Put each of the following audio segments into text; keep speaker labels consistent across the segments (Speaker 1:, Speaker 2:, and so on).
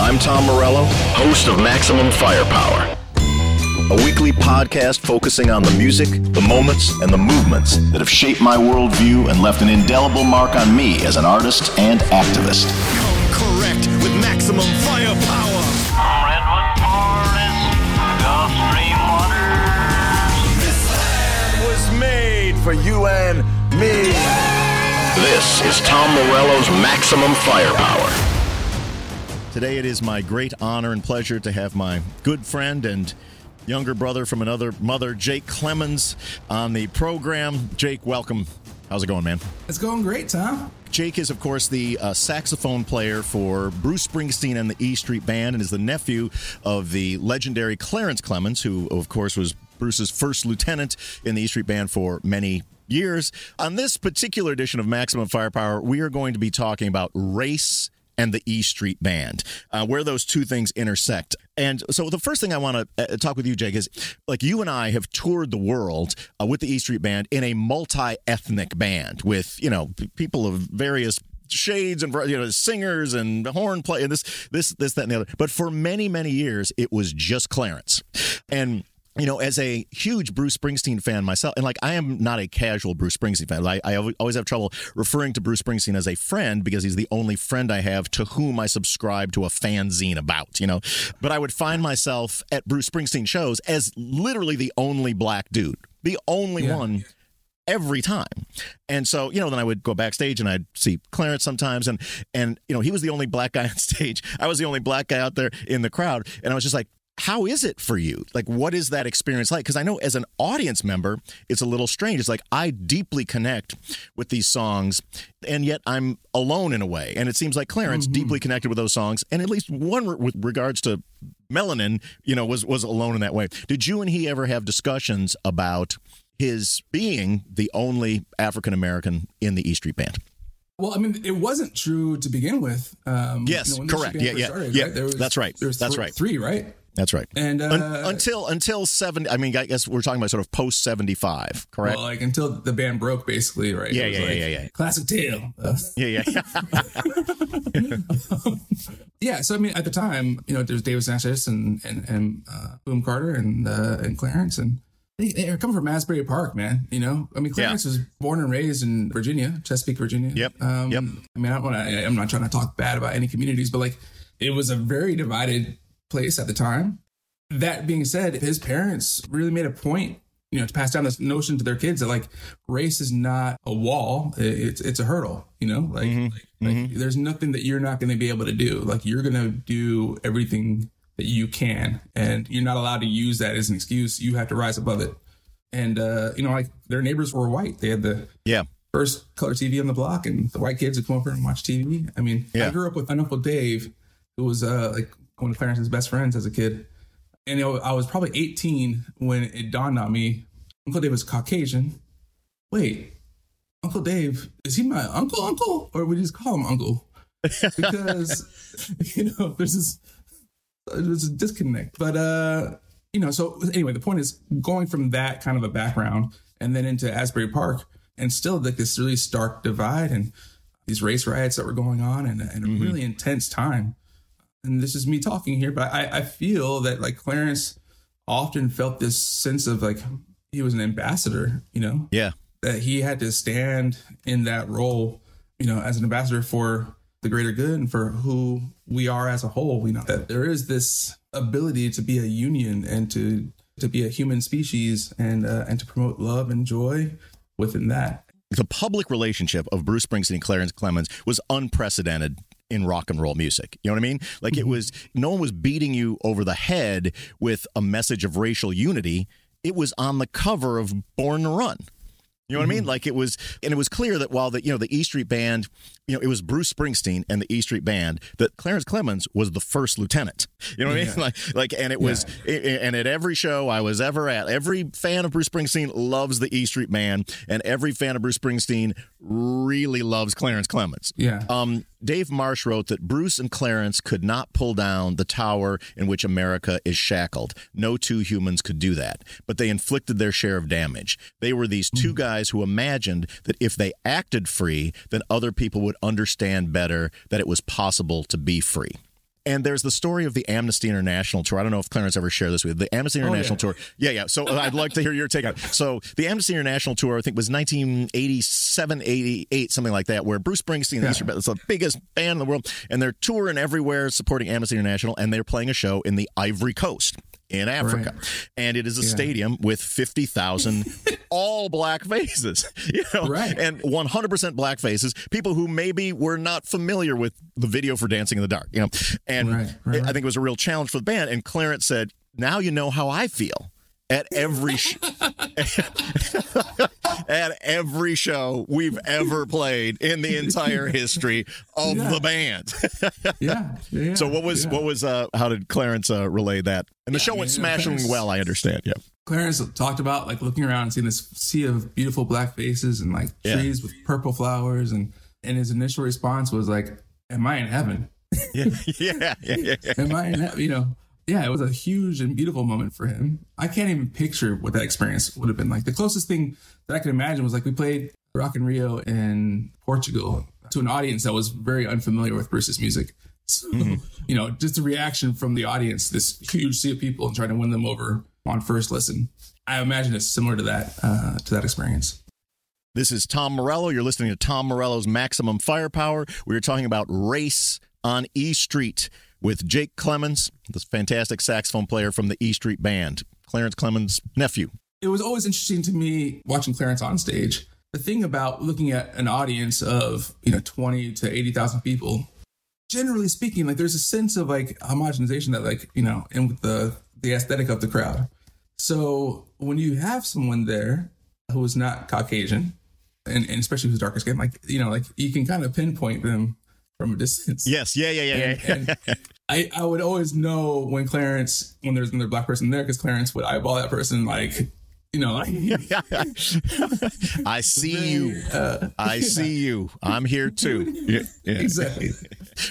Speaker 1: I'm Tom Morello, host of Maximum Firepower, a weekly podcast focusing on the music, the moments, and the movements that have shaped my worldview and left an indelible mark on me as an artist and activist.
Speaker 2: Come correct with maximum firepower.
Speaker 3: Redwood Forest, Gulf Stream waters.
Speaker 2: This land was made for you and me.
Speaker 1: This is Tom Morello's Maximum Firepower.
Speaker 4: Today it is my great honor and pleasure to have my good friend and younger brother from another mother, Jake Clemons, on the program. Jake, welcome. How's it going, man?
Speaker 5: It's going great, Tom.
Speaker 4: Jake is, of course, the uh, saxophone player for Bruce Springsteen and the E Street Band and is the nephew of the legendary Clarence Clemons, who, of course, was Bruce's first lieutenant in the E Street Band for many years. On this particular edition of Maximum Firepower, we are going to be talking about race and the E Street Band, uh, where those two things intersect. And so, the first thing I want to uh, talk with you, Jake, is like you and I have toured the world uh, with the E Street Band in a multi-ethnic band with you know people of various shades and you know singers and horn play and this this this that and the other. But for many many years, it was just Clarence, and you know, as a huge Bruce Springsteen fan myself, and like I am not a casual Bruce Springsteen fan. I, I always have trouble referring to Bruce Springsteen as a friend because he's the only friend I have to whom I subscribe to a fanzine about, you know. But I would find myself at Bruce Springsteen shows as literally the only black dude, the only
Speaker 5: Yeah.
Speaker 4: one every time. And so, you know, then I would go backstage and I'd see Clarence sometimes and and you know, he was the only black guy on stage. I was the only black guy out there in the crowd and I was just like how is it for you? Like, what is that experience like? Because I know as an audience member, it's a little strange. It's like I deeply connect with these songs, and yet I'm alone in a way. And it seems like Clarence deeply connected with those songs, and at least one re- with regards to melanin, you know, was was alone in that way. Did you and he ever have discussions about his being the only African American in the E Street Band?
Speaker 5: Well, I mean, it wasn't true to begin with. Um,
Speaker 4: Yes,
Speaker 5: when this
Speaker 4: correct. Yeah, yeah,
Speaker 5: started,
Speaker 4: yeah.
Speaker 5: right? There was,
Speaker 4: That's right.
Speaker 5: There was
Speaker 4: That's
Speaker 5: th-
Speaker 4: right.
Speaker 5: Three, right?
Speaker 4: That's right.
Speaker 5: And uh,
Speaker 4: Un- until until seventy, I mean, I guess we're talking about sort of post seventy five, correct?
Speaker 5: well, like until the band broke, basically, right?
Speaker 4: Yeah, yeah,
Speaker 5: like
Speaker 4: yeah, yeah, yeah.
Speaker 5: Classic tale. Uh,
Speaker 4: yeah, yeah.
Speaker 5: yeah. So I mean, at the time, you know, there's David Sancious and and and uh, Boom Carter and uh, and Clarence and. They, they are coming from Asbury Park, man. You know, I mean, Clarence was born and raised in Virginia, Chesapeake, Virginia.
Speaker 4: Yep,
Speaker 5: Um,
Speaker 4: yep.
Speaker 5: I mean, I don't want to. I'm not trying to talk bad about any communities, but like, it was a very divided place at the time. That being said, his parents really made a point, you know, to pass down this notion to their kids that like race is not a wall; it's it's a hurdle. You know, like, like, like there's nothing that you're not going to be able to do. Like you're going to do everything that you can, and you're not allowed to use that as an excuse. You have to rise above it. And uh, you know, like their neighbors were white; they had the
Speaker 4: yeah.
Speaker 5: first color TV on the block, and the white kids would come over and watch TV. I mean,
Speaker 4: Yeah.
Speaker 5: I grew up with an Uncle Dave, who was uh, like one of Clarence's best friends as a kid. And you know, I was probably 18 when it dawned on me Uncle Dave was Caucasian. Wait, Uncle Dave, is he my uncle, uncle? Or we just call him uncle? Because, you know, there's this, there's a disconnect. But, uh, you know, so anyway, the point is going from that kind of a background and then into Asbury Park and still like this really stark divide and these race riots that were going on and, and a really intense time. And this is me talking here, but I, I feel that like Clarence often felt this sense of like he was an ambassador, you know,
Speaker 4: Yeah.
Speaker 5: that he had to stand in that role, you know, as an ambassador for the greater good and for who we are as a whole. You know, that there is this ability to be a union and to to be a human species and uh, and to promote love and joy within that.
Speaker 4: The public relationship of Bruce Springsteen and Clarence Clemons was unprecedented in rock and roll music. You know what I mean? Like it was no one was beating you over the head with a message of racial unity. It was on the cover of Born to Run. You know what I mean? Like it was, and it was clear that while the you know the E Street Band, you know, it was Bruce Springsteen and the E Street Band that Clarence Clemons was the first lieutenant. You know what I mean? Like, like, and it was, and at every show I was ever at, every fan of Bruce Springsteen loves the E Street Band, and every fan of Bruce Springsteen really loves Clarence Clemons.
Speaker 5: Yeah.
Speaker 4: Um, Dave Marsh wrote that Bruce and Clarence could not pull down the tower in which America is shackled. No two humans could do that, but they inflicted their share of damage. They were these two hmm. guys who imagined that if they acted free, then other people would understand better that it was possible to be free. And there's the story of the Amnesty International tour. I don't know if Clarence ever shared this with you. The Amnesty International
Speaker 5: yeah.
Speaker 4: tour. Yeah, yeah. So uh, I'd like to hear your take on it. So the Amnesty International tour, I think, was 1987, 88, something like that, where Bruce Springsteen,
Speaker 5: Yeah.
Speaker 4: the the biggest band in the world, and they're touring everywhere supporting Amnesty International, and they're playing a show in the Ivory Coast in Africa. And it is a
Speaker 5: Yeah.
Speaker 4: stadium with 50,000 all black faces, you know,
Speaker 5: Right.
Speaker 4: and 100% black faces, people who maybe were not familiar with the video for Dancing in the Dark, you know. And
Speaker 5: Right, right,
Speaker 4: I
Speaker 5: right.
Speaker 4: think it was a real challenge for the band. And Clarence said, Now you know how I feel. At every sh- at every show we've ever played in the entire history of
Speaker 5: Yeah.
Speaker 4: the band.
Speaker 5: Yeah. yeah
Speaker 4: so what was
Speaker 5: yeah.
Speaker 4: what was uh how did Clarence uh, relay that? And the show went
Speaker 5: mean,
Speaker 4: smashing
Speaker 5: Clarence-
Speaker 4: well, I understand. Yeah.
Speaker 5: Clarence talked about like looking around and seeing this sea of beautiful black faces and like trees with purple flowers and and his initial response was like, "Am I in heaven?
Speaker 4: Yeah. Yeah. Yeah. yeah.
Speaker 5: Am I in heaven?" You know. Yeah, it was a huge and beautiful moment for him. I can't even picture what that experience would have been like. The closest thing that I could imagine was like we played Rock in Rio in Portugal to an audience that was very unfamiliar with Bruce's music. So, you know, just the reaction from the audience, this huge sea of people, and trying to win them over on first listen. I imagine it's similar to that uh, to that experience.
Speaker 4: This is Tom Morello. You're listening to Tom Morello's Maximum Firepower. We are talking about race on E Street with Jake Clemons, this fantastic saxophone player from the E Street Band, Clarence Clemons' nephew.
Speaker 5: It was always interesting to me watching Clarence on stage. The thing about looking at an audience of you know twenty to eighty thousand people, generally speaking, like there's a sense of like homogenization that like you know, and with the the aesthetic of the crowd. So when you have someone there who is not Caucasian, and, and especially who's darker skin, like you know, like you can kind of pinpoint them from a distance.
Speaker 4: Yes, yeah, yeah, yeah, yeah.
Speaker 5: And, and I, I would always know when Clarence, when there's another black person there, because Clarence would eyeball that person like, you know, like,
Speaker 4: I see you.
Speaker 5: uh,
Speaker 4: I see you. I'm here too. Yeah, yeah.
Speaker 5: exactly.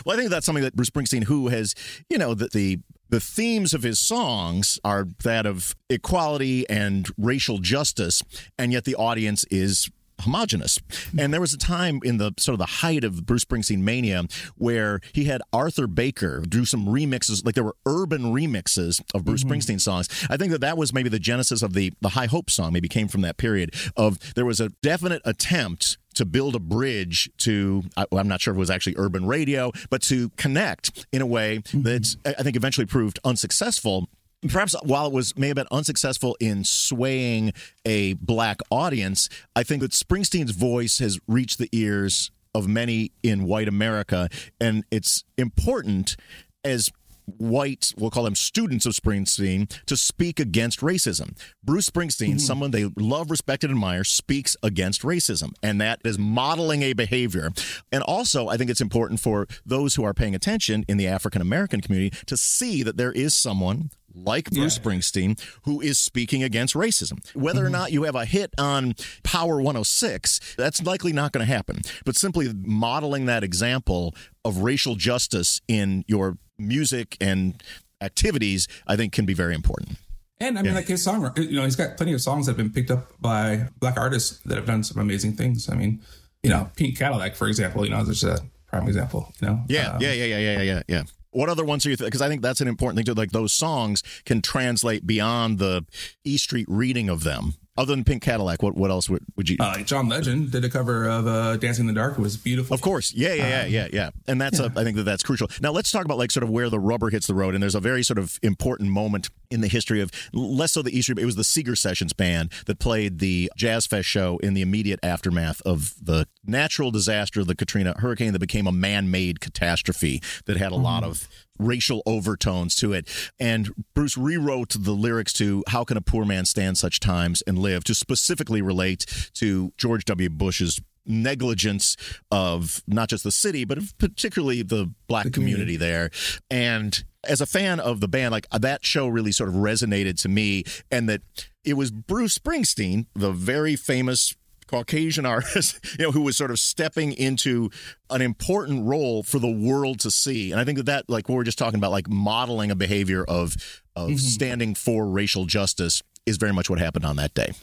Speaker 4: Well, I think that's something that Bruce Springsteen, who has, you know, the, the the themes of his songs are that of equality and racial justice, and yet the audience is homogenous. And there was a time in the sort of the height of Bruce Springsteen mania where he had Arthur Baker do some remixes, like there were urban remixes of Bruce mm-hmm. Springsteen songs. I think that that was maybe the genesis of the the High Hope song. Maybe came from that period of there was a definite attempt to build a bridge to I- I'm not sure if it was actually urban radio, but to connect in a way mm-hmm. that I think eventually proved unsuccessful. Perhaps while it was may have been unsuccessful in swaying a black audience, I think that Springsteen's voice has reached the ears of many in white America, and it's important as white, we'll call them students of Springsteen, to speak against racism. Bruce Springsteen, mm-hmm. someone they love, respect, and admire, speaks against racism, and that is modeling a behavior. And also, I think it's important for those who are paying attention in the African American community to see that there is someone like Bruce Springsteen who is speaking against racism. Whether or not you have a hit on Power 106, that's likely not going to happen. But simply modeling that example of racial justice in your music and activities, I think can be very important.
Speaker 5: And I mean, like his song, you know, he's got plenty of songs that have been picked up by black artists that have done some amazing things. I mean, you know, Pink Cadillac, for example, you know, there's a prime example, you know?
Speaker 4: Yeah,
Speaker 5: Um,
Speaker 4: yeah, yeah, yeah, yeah, yeah, yeah. What other ones are you? Because I think that's an important thing too. Like those songs can translate beyond the E Street reading of them. Other than Pink Cadillac, what what else would, would you?
Speaker 5: Uh, John Legend did a cover of uh, "Dancing in the Dark." It was beautiful.
Speaker 4: Of course, yeah, yeah, yeah, yeah, yeah, and that's a, I think that that's crucial. Now let's talk about like sort of where the rubber hits the road, and there's a very sort of important moment in the history of less so the Easter. It was the Seeger Sessions band that played the Jazz Fest show in the immediate aftermath of the natural disaster of the Katrina hurricane that became a man-made catastrophe that had a lot mm-hmm. of racial overtones to it. And Bruce rewrote the lyrics to How Can a Poor Man Stand Such Times and Live to specifically relate to George W. Bush's negligence of not just the city, but particularly the black community there. And as a fan of the band, like that show really sort of resonated to me, and that it was Bruce Springsteen, the very famous Caucasian artist, you know, who was sort of stepping into an important role for the world to see. And I think that that, like what we're just talking about, like modeling a behavior of of standing for racial justice, is very much what happened on that day.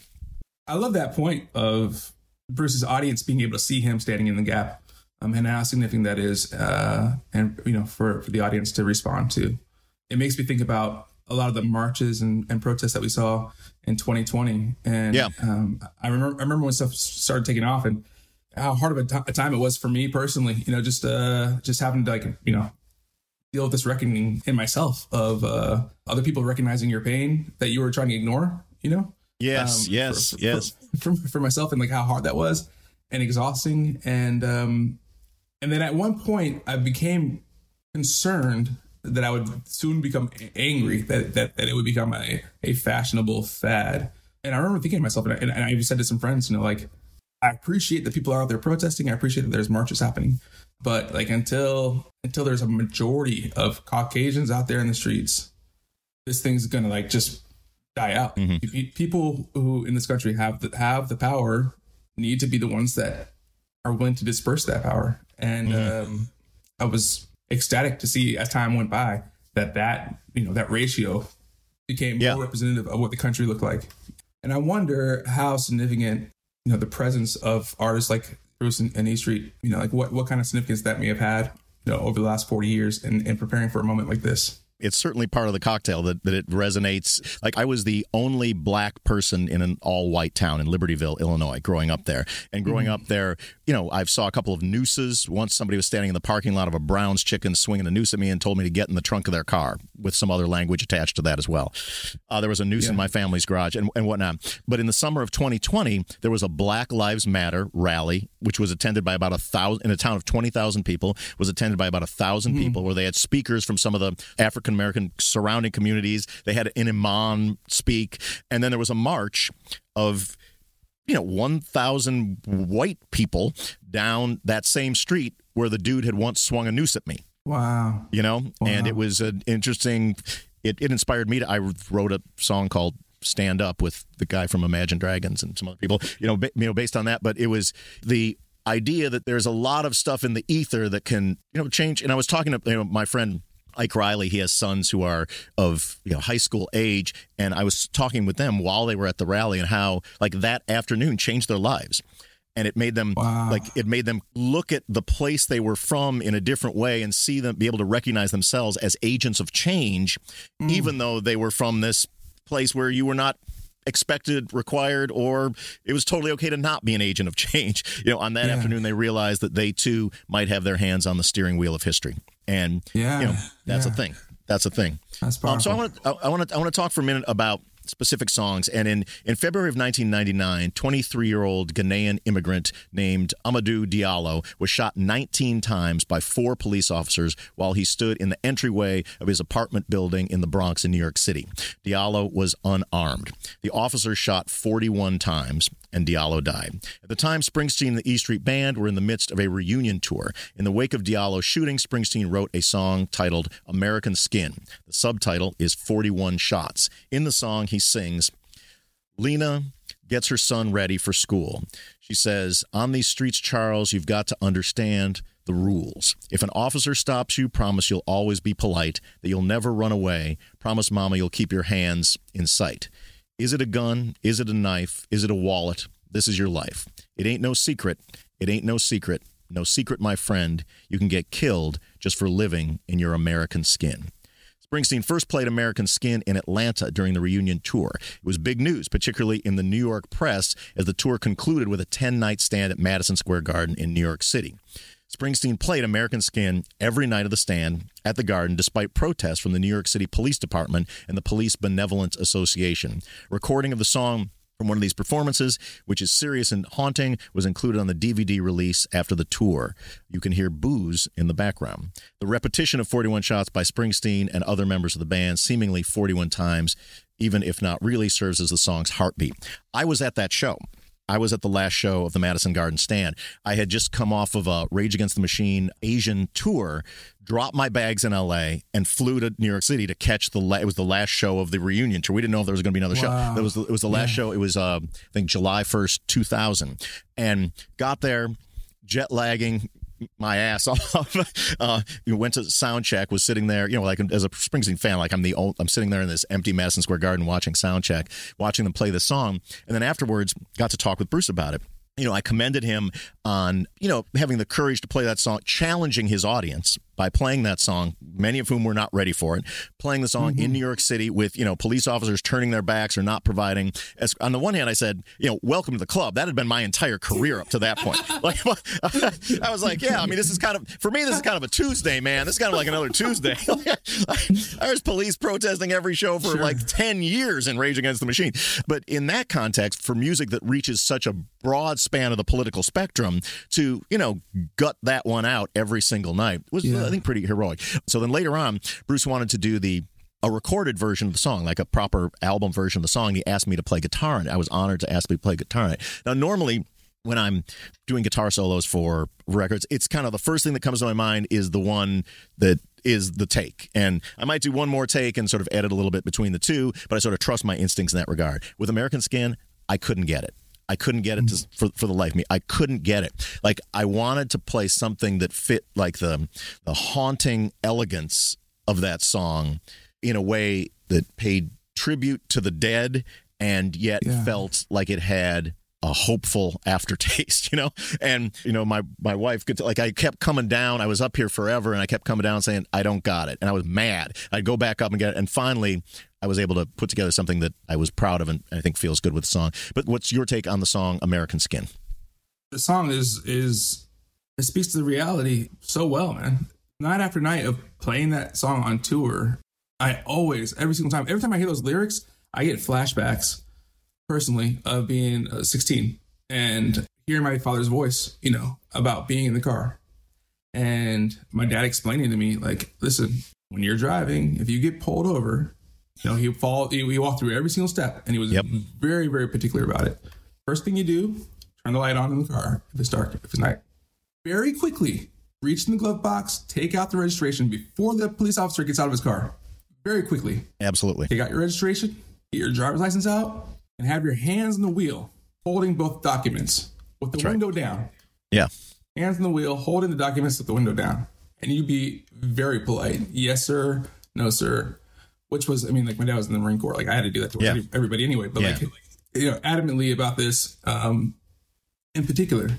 Speaker 5: I love that point of Bruce's audience being able to see him standing in the gap um, and how significant that is, uh, and you know, for for the audience to respond to. It makes me think about a lot of the marches and, and protests that we saw in 2020, and
Speaker 4: Yeah.
Speaker 5: um, I remember I remember when stuff started taking off and how hard of a time it was for me personally. You know, just uh, just having to like you know deal with this reckoning in myself of uh, other people recognizing your pain that you were trying to ignore. You know,
Speaker 4: Yes,
Speaker 5: um,
Speaker 4: yes,
Speaker 5: for,
Speaker 4: yes.
Speaker 5: For, for, for myself and like how hard that was and exhausting and um and then at one point I became concerned that I would soon become angry that that, that it would become a, a fashionable fad. And I remember thinking to myself and I, and I even said to some friends you know like I appreciate that people are out there protesting. I appreciate that there's marches happening. But like until until there's a majority of Caucasians out there in the streets this thing's gonna like just die out. Pe- People who in this country have the, have the power need to be the ones that are willing to disperse that power. And um, I was ecstatic to see as time went by that that you know that ratio became
Speaker 4: Yeah.
Speaker 5: more representative of what the country looked like. And I wonder how significant you know the presence of artists like Bruce and, and E Street, you know, like what what kind of significance that may have had, you know, over the last forty years in, in preparing for a moment like this.
Speaker 4: It's certainly part of the cocktail that, that it resonates. Like I was the only black person in an all white town in Libertyville, Illinois, growing up there. And growing up there, you know, I saw a couple of nooses. Once somebody was standing in the parking lot of a Brown's Chicken swinging a noose at me and told me to get in the trunk of their car with some other language attached to that as well. Uh, there was a noose in my family's garage and, and whatnot. But in the summer of 2020, there was a Black Lives Matter rally, which was attended by about a thousand in a town of 20,000 people, was attended by about a 1000 people, where they had speakers from some of the African American surrounding communities. They had an imam speak, and then there was a march of you know 1,000 white people down that same street where the dude had once swung a noose at me.
Speaker 5: Wow.
Speaker 4: you know? And it was an interesting it, it inspired me to i wrote a song called stand up with the guy from imagine dragons and some other people you know ba- you know based on that. But it was the idea that there's a lot of stuff in the ether that can you know change. And i was talking to you know my friend Ike Riley, he has sons who are of you know high school age, and I was talking with them while they were at the rally and how like that afternoon changed their lives, and it made them
Speaker 5: Wow.
Speaker 4: like it made them look at the place they were from in a different way and see them be able to recognize themselves as agents of change, hmm. even though they were from this place where you were not expected, required, or it was totally okay to not be an agent of change. You know, on that
Speaker 5: Yeah.
Speaker 4: afternoon, they realized that they too might have their hands on the steering wheel of history, and
Speaker 5: Yeah.
Speaker 4: you know that's
Speaker 5: Yeah.
Speaker 4: a thing. That's a thing.
Speaker 5: That's
Speaker 4: Um, so I want to I want to I want to talk for a minute about specific songs. And in in February of 1999, 23 year old Ghanaian immigrant named Amadou Diallo was shot 19 times by four police officers while he stood in the entryway of his apartment building in the Bronx in New York City. Diallo was unarmed. The officers shot 41 times. And Diallo died. At the time, Springsteen and the E Street Band were in the midst of a reunion tour. In the wake of Diallo's shooting, Springsteen wrote a song titled American Skin. The subtitle is 41 Shots. In the song, he sings, Lena gets her son ready for school. She says, On these streets, Charles, you've got to understand the rules. If an officer stops you, promise you'll always be polite, that you'll never run away. Promise mama you'll keep your hands in sight. Is it a gun? Is it a knife? Is it a wallet? This is your life. It ain't no secret. It ain't no secret. No secret, my friend. You can get killed just for living in your American skin. Springsteen first played American Skin in Atlanta during the reunion tour. It was big news, particularly in the New York press, as the tour concluded with a 10 night stand at Madison Square Garden in New York City. Springsteen played American Skin every night of the stand at the Garden, despite protests from the New York City Police Department and the Police Benevolent Association. Recording of the song from one of these performances, which is serious and haunting, was included on the DVD release after the tour. You can hear boos in the background. The repetition of 41 shots by Springsteen and other members of the band, seemingly 41 times, even if not really, serves as the song's heartbeat. I was at that show. I was at the last show of the Madison Garden Stand. I had just come off of a Rage Against the Machine Asian tour, dropped my bags in LA, and flew to New York City to catch the. La- it was the last show of the reunion tour. We didn't know if there was going to be another show.
Speaker 5: Wow.
Speaker 4: That was the, it was the last show. It was uh, I think July first, two thousand, and got there, jet lagging my ass off. uh, you went to sound check, was sitting there, you know, like as a Springsteen fan, like I'm the old, I'm sitting there in this empty Madison Square Garden watching sound check, watching them play the song, and then afterwards got to talk with Bruce about it. you know, I commended him on, you know, having the courage to play that song, challenging his audience by playing that song, many of whom were not ready for it, playing the song in mm-hmm. New York City with, you know, police officers turning their backs or not providing. As, on the one hand, I said, you know, welcome to the club. That had been my entire career up to that point. like, I was like, yeah, I mean, this is kind of, for me, this is kind of a Tuesday, man. This is kind of like another Tuesday. There's police protesting every show for like 10 years in Rage Against the Machine. But in that context, for music that reaches such a broad span of the political spectrum, to, you know, gut that one out every single night was,
Speaker 5: Yeah.
Speaker 4: I think, pretty heroic. So then later on, Bruce wanted to do the a recorded version of the song, like a proper album version of the song. He asked me to play guitar on it. I was honored to ask me to play guitar on it. Now, normally when I'm doing guitar solos for records, it's kind of the first thing that comes to my mind is the one that is the take. And I might do one more take and sort of edit a little bit between the two, but I sort of trust my instincts in that regard. With American Skin, I couldn't get it. I couldn't get it to, mm. for, for the life of me. I couldn't get it. Like I wanted to play something that fit like the the haunting elegance of that song in a way that paid tribute to the dead and yet
Speaker 5: Yeah.
Speaker 4: felt like it had a hopeful aftertaste, you know? And, you know, my, my wife could, like, I kept coming down. I was up here forever and I kept coming down saying, I don't got it. And I was mad. I'd go back up and get it. And finally, I was able to put together something that I was proud of and I think feels good with the song. But what's your take on the song American Skin?
Speaker 5: the song is is it speaks to the reality so well, man. Night after night of playing that song on tour, I always, every single time, every time I hear those lyrics, I get flashbacks personally of being uh, 16 and hearing my father's voice, you know, about being in the car. And my dad explaining to me, like, listen, when you're driving, if you get pulled over, you know, he fall, he, he walked through every single step and he was
Speaker 4: Yep.
Speaker 5: very, very particular about it. First thing you do, turn the light on in the car if it's dark, if it's night. Very quickly, reach in the glove box, take out the registration before the police officer gets out of his car. Very quickly,
Speaker 4: Absolutely.
Speaker 5: take out your registration, get your driver's license out, and have your hands on the wheel, holding both documents with the
Speaker 4: right.
Speaker 5: window down.
Speaker 4: Yeah.
Speaker 5: Hands on the wheel, holding the documents with the window down. And you be very polite. Yes, sir. No, sir. Which was, I mean, like my dad was in the Marine Corps. Like I had to do that to
Speaker 4: Yeah.
Speaker 5: everybody anyway. But
Speaker 4: Yeah.
Speaker 5: like, you know, adamantly about this um, in particular.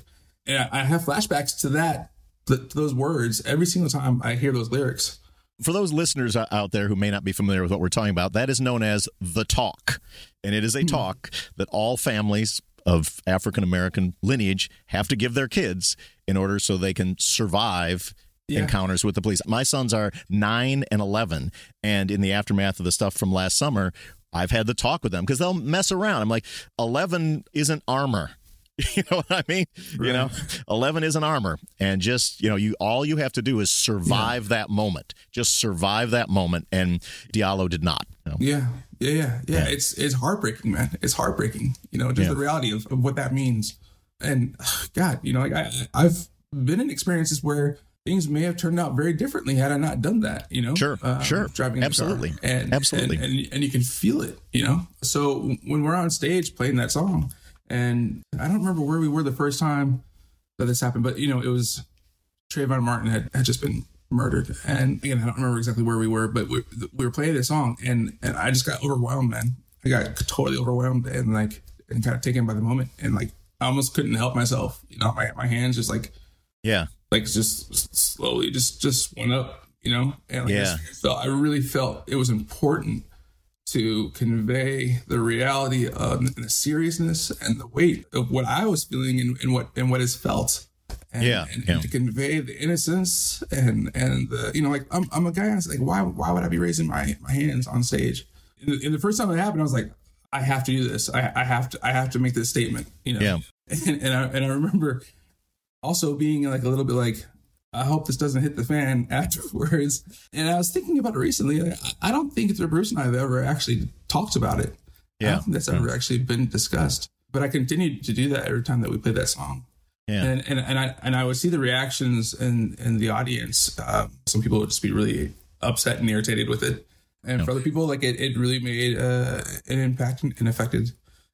Speaker 5: And I I have flashbacks to that, to those words every single time I hear those lyrics.
Speaker 4: For those listeners out there who may not be familiar with what we're talking about, that is known as the talk. And it is a hmm. talk that all families of African American lineage have to give their kids in order so they can survive
Speaker 5: Yeah.
Speaker 4: encounters with the police. My sons are 9 and 11 and in the aftermath of the stuff from last summer, I've had the talk with them because they'll mess around. I'm like, 11 isn't armor. You know what I mean? You know, 11 is an armor. And just, you know, you all you have to do is survive that moment. Just survive that moment. And Diallo did not. you know?
Speaker 5: Yeah, yeah, yeah, yeah.
Speaker 4: Yeah.
Speaker 5: It's it's heartbreaking, man. It's heartbreaking. You know, just
Speaker 4: Yeah.
Speaker 5: the reality of, of what that means. And God, you know, like I I've been in experiences where things may have turned out very differently had I not done that. You know,
Speaker 4: Sure, um, sure.
Speaker 5: driving in the car.
Speaker 4: Absolutely.
Speaker 5: and
Speaker 4: Absolutely.
Speaker 5: and, and and you can feel it. You know, so when we're on stage playing that song, and I don't remember where we were the first time that this happened, but you know, it was Trayvon Martin had, had just been murdered. And again, I don't remember exactly where we were, but we, we were playing this song and, and I just got overwhelmed, man. I got totally overwhelmed and like, and kind of taken by the moment. And like, I almost couldn't help myself. You know, my, my hands just like,
Speaker 4: Yeah.
Speaker 5: like just slowly just, just went up, you know? And like, I
Speaker 4: Yeah.
Speaker 5: just felt, I really felt it was important to convey the reality of and the seriousness and the weight of what I was feeling and, and what, and what is felt and,
Speaker 4: Yeah,
Speaker 5: and,
Speaker 4: yeah.
Speaker 5: and to convey the innocence and and the you know like I'm, I'm a guy that's like why why would I be raising my my hands on stage and the, and the first time it happened I was like I have to do this I, I have to I have to make this statement you know
Speaker 4: Yeah.
Speaker 5: and, and I and I remember also being like a little bit like I hope this doesn't hit the fan afterwards and I was thinking about it recently like, I don't think that Bruce and I have ever actually talked about it
Speaker 4: Yeah.
Speaker 5: that's ever actually been discussed but I continued to do that every time that we played that song
Speaker 4: Yeah.
Speaker 5: and and and I and I would see the reactions in in the audience. Um, some people would just be really upset and irritated with it, and for other people, like it, it really made uh, an impact and, affected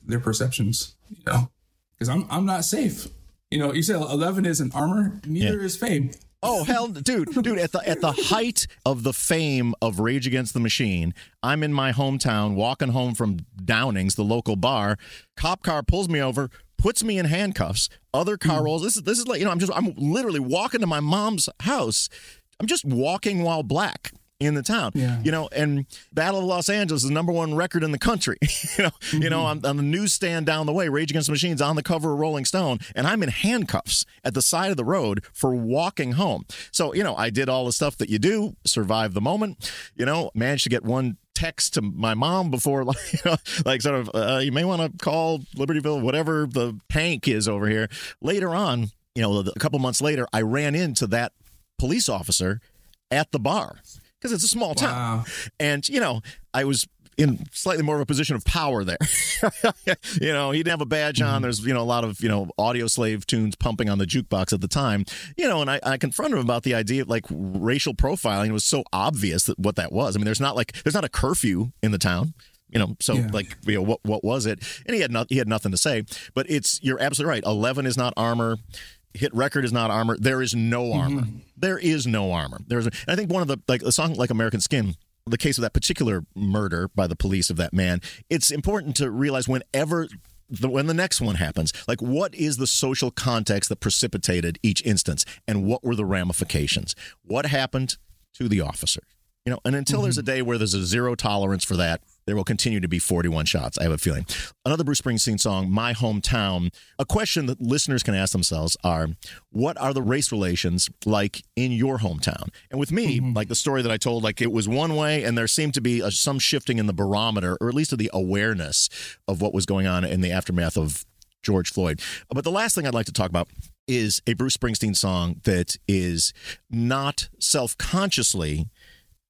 Speaker 5: their perceptions. You know, because I'm I'm not safe. You know, you said eleven isn't armor. Neither is fame.
Speaker 4: Oh hell, dude, dude! At the at the height of the fame of Rage Against the Machine, I'm in my hometown, walking home from Downings, the local bar. Cop car pulls me over, puts me in handcuffs. Other car hmm. rolls. This is this is like you know I'm just I'm literally walking to my mom's house. I'm just walking while black in the town.
Speaker 5: Yeah.
Speaker 4: You know, and Battle of Los Angeles is the number one record in the country. you know, you know, on, on the newsstand down the way, Rage Against the Machines on the cover of Rolling Stone, and I'm in handcuffs at the side of the road for walking home. So, you know, I did all the stuff that you do, survive the moment, you know, managed to get one text to my mom before like, you know, like sort of uh, you may want to call Libertyville whatever the tank is over here later on you know a couple months later I ran into that police officer at the bar because it's a small town.
Speaker 5: Wow.
Speaker 4: And, you know, I was in slightly more of a position of power there. you know, he didn't have a badge on. Mm-hmm. There's, you know, a lot of, you know, Audioslave tunes pumping on the jukebox at the time. You know, and I, I confronted him about the idea of like racial profiling. It was so obvious that what that was. I mean, there's not like, there's not a curfew in the town. You know, so
Speaker 5: Yeah.
Speaker 4: like, you know, what what was it? And he had not, he had nothing to say. But it's you're absolutely right. Eleven is not armor. Hit record is not armor. There is no mm-hmm. armor. There is no armor. There's. I think one of the like a song like American Skin. The case of that particular murder by the police of that man. It's important to realize whenever the, when the next one happens, like what is the social context that precipitated each instance, and what were the ramifications? What happened to the officer? You know, and until there's a mm-hmm. day where there's a zero tolerance for that, there will continue to be 41 shots. I have a feeling. Another Bruce Springsteen song, My Hometown. A question that listeners can ask themselves are what are the race relations like in your hometown? And with me, mm-hmm. like the story that I told, like it was one way, and there seemed to be a, some shifting in the barometer, or at least of the awareness of what was going on in the aftermath of George Floyd. But the last thing I'd like to talk about is a Bruce Springsteen song that is not self consciously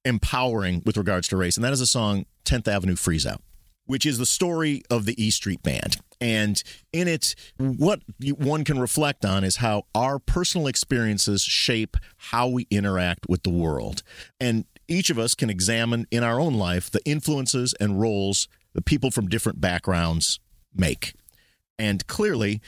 Speaker 4: empowering with regards to race, and that is a song 10th Avenue Freeze Out, which is the story of the E Street Band. And in it, what one can reflect on is how our personal experiences shape how we interact with the world. And each of us can examine in our own life the influences and roles that people from different backgrounds make. And clearly,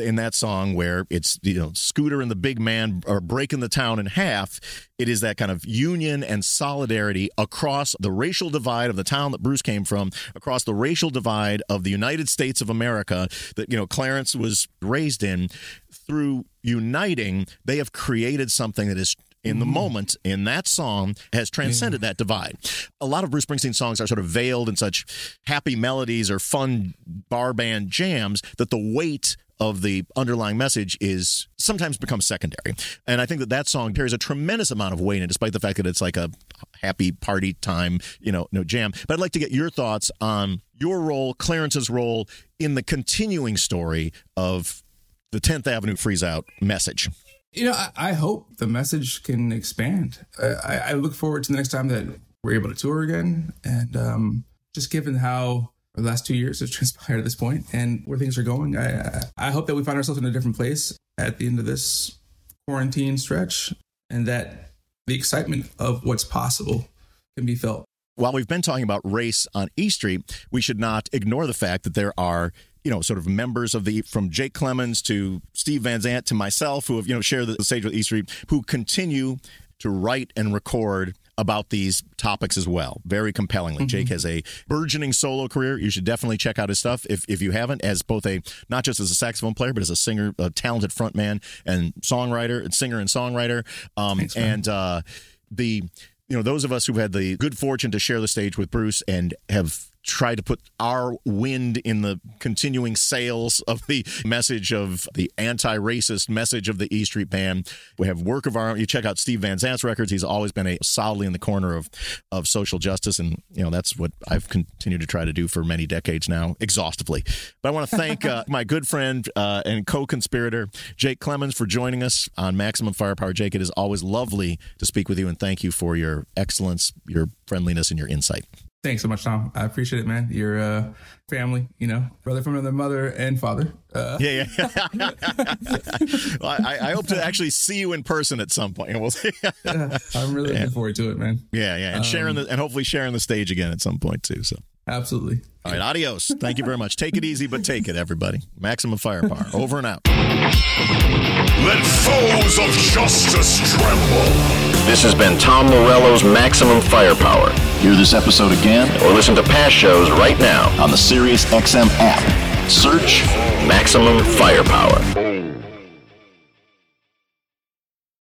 Speaker 4: in that song where it's you know Scooter and the big man are breaking the town in half, it is that kind of union and solidarity across the racial divide of the town that Bruce came from, across the racial divide of the United States of America that you know Clarence was raised in. Through uniting, they have created something that is in the mm. moment in that song has transcended that divide. A lot of Bruce Springsteen songs are sort of veiled in such happy melodies or fun bar band jams that the weight of the underlying message is sometimes becomes secondary. And I think that that song carries a tremendous amount of weight it, despite the fact that it's like a happy party time, you know, no jam. But I'd like to get your thoughts on your role, Clarence's role in the continuing story of the 10th Avenue Freeze Out message.
Speaker 5: You know, I, I hope the message can expand. I, I look forward to the next time that we're able to tour again. And um, just given how the last two years have transpired at this point and where things are going, I, I hope that we find ourselves in a different place at the end of this quarantine stretch and that the excitement of what's possible can be felt.
Speaker 4: while we've been talking about race on E Street, we should not ignore the fact that there are, you know, sort of members of the from Jake Clemons to Steve Van Zandt to myself who have, you know, shared the stage with E Street, who continue to write and record about these topics as well, very compellingly. Jake has a burgeoning solo career. You should definitely check out his stuff if, if you haven't, as both a not just as a saxophone player, but as a singer, a talented frontman and songwriter, and singer and songwriter. Um,
Speaker 5: Thanks,
Speaker 4: and uh, the you know those of us who've had the good fortune to share the stage with Bruce and have tried to put our wind in the continuing sails of the message of the anti-racist message of the E Street Band. We have work of our own. You check out Steve Van Zandt's records. He's always been a solidly in the corner of of social justice, and you know that's what I've continued to try to do for many decades now, exhaustively. But I want to thank uh, my good friend uh, and co-conspirator Jake Clemons for joining us on Maximum Firepower. Jake, it is always lovely to speak with you, and thank you for your excellence, your friendliness, and your insight.
Speaker 5: Thanks so much, Tom. I appreciate it, man. You're uh, family, you know, brother from another mother and father. Uh,
Speaker 4: Yeah, yeah. well, I, I hope to actually see you in person at some point. We'll see. yeah,
Speaker 5: I'm really looking forward to it, man.
Speaker 4: yeah, yeah, and sharing the and hopefully sharing the stage again at some point too. So,
Speaker 5: Absolutely.
Speaker 4: all right, adios. Thank you very much. Take it easy, but take it, everybody. Maximum firepower. Over and out.
Speaker 2: Let foes of justice tremble.
Speaker 1: This has been Tom Morello's Maximum Firepower. Hear this episode again or listen to past shows right now on the SiriusXM app.
Speaker 4: Search Maximum Firepower.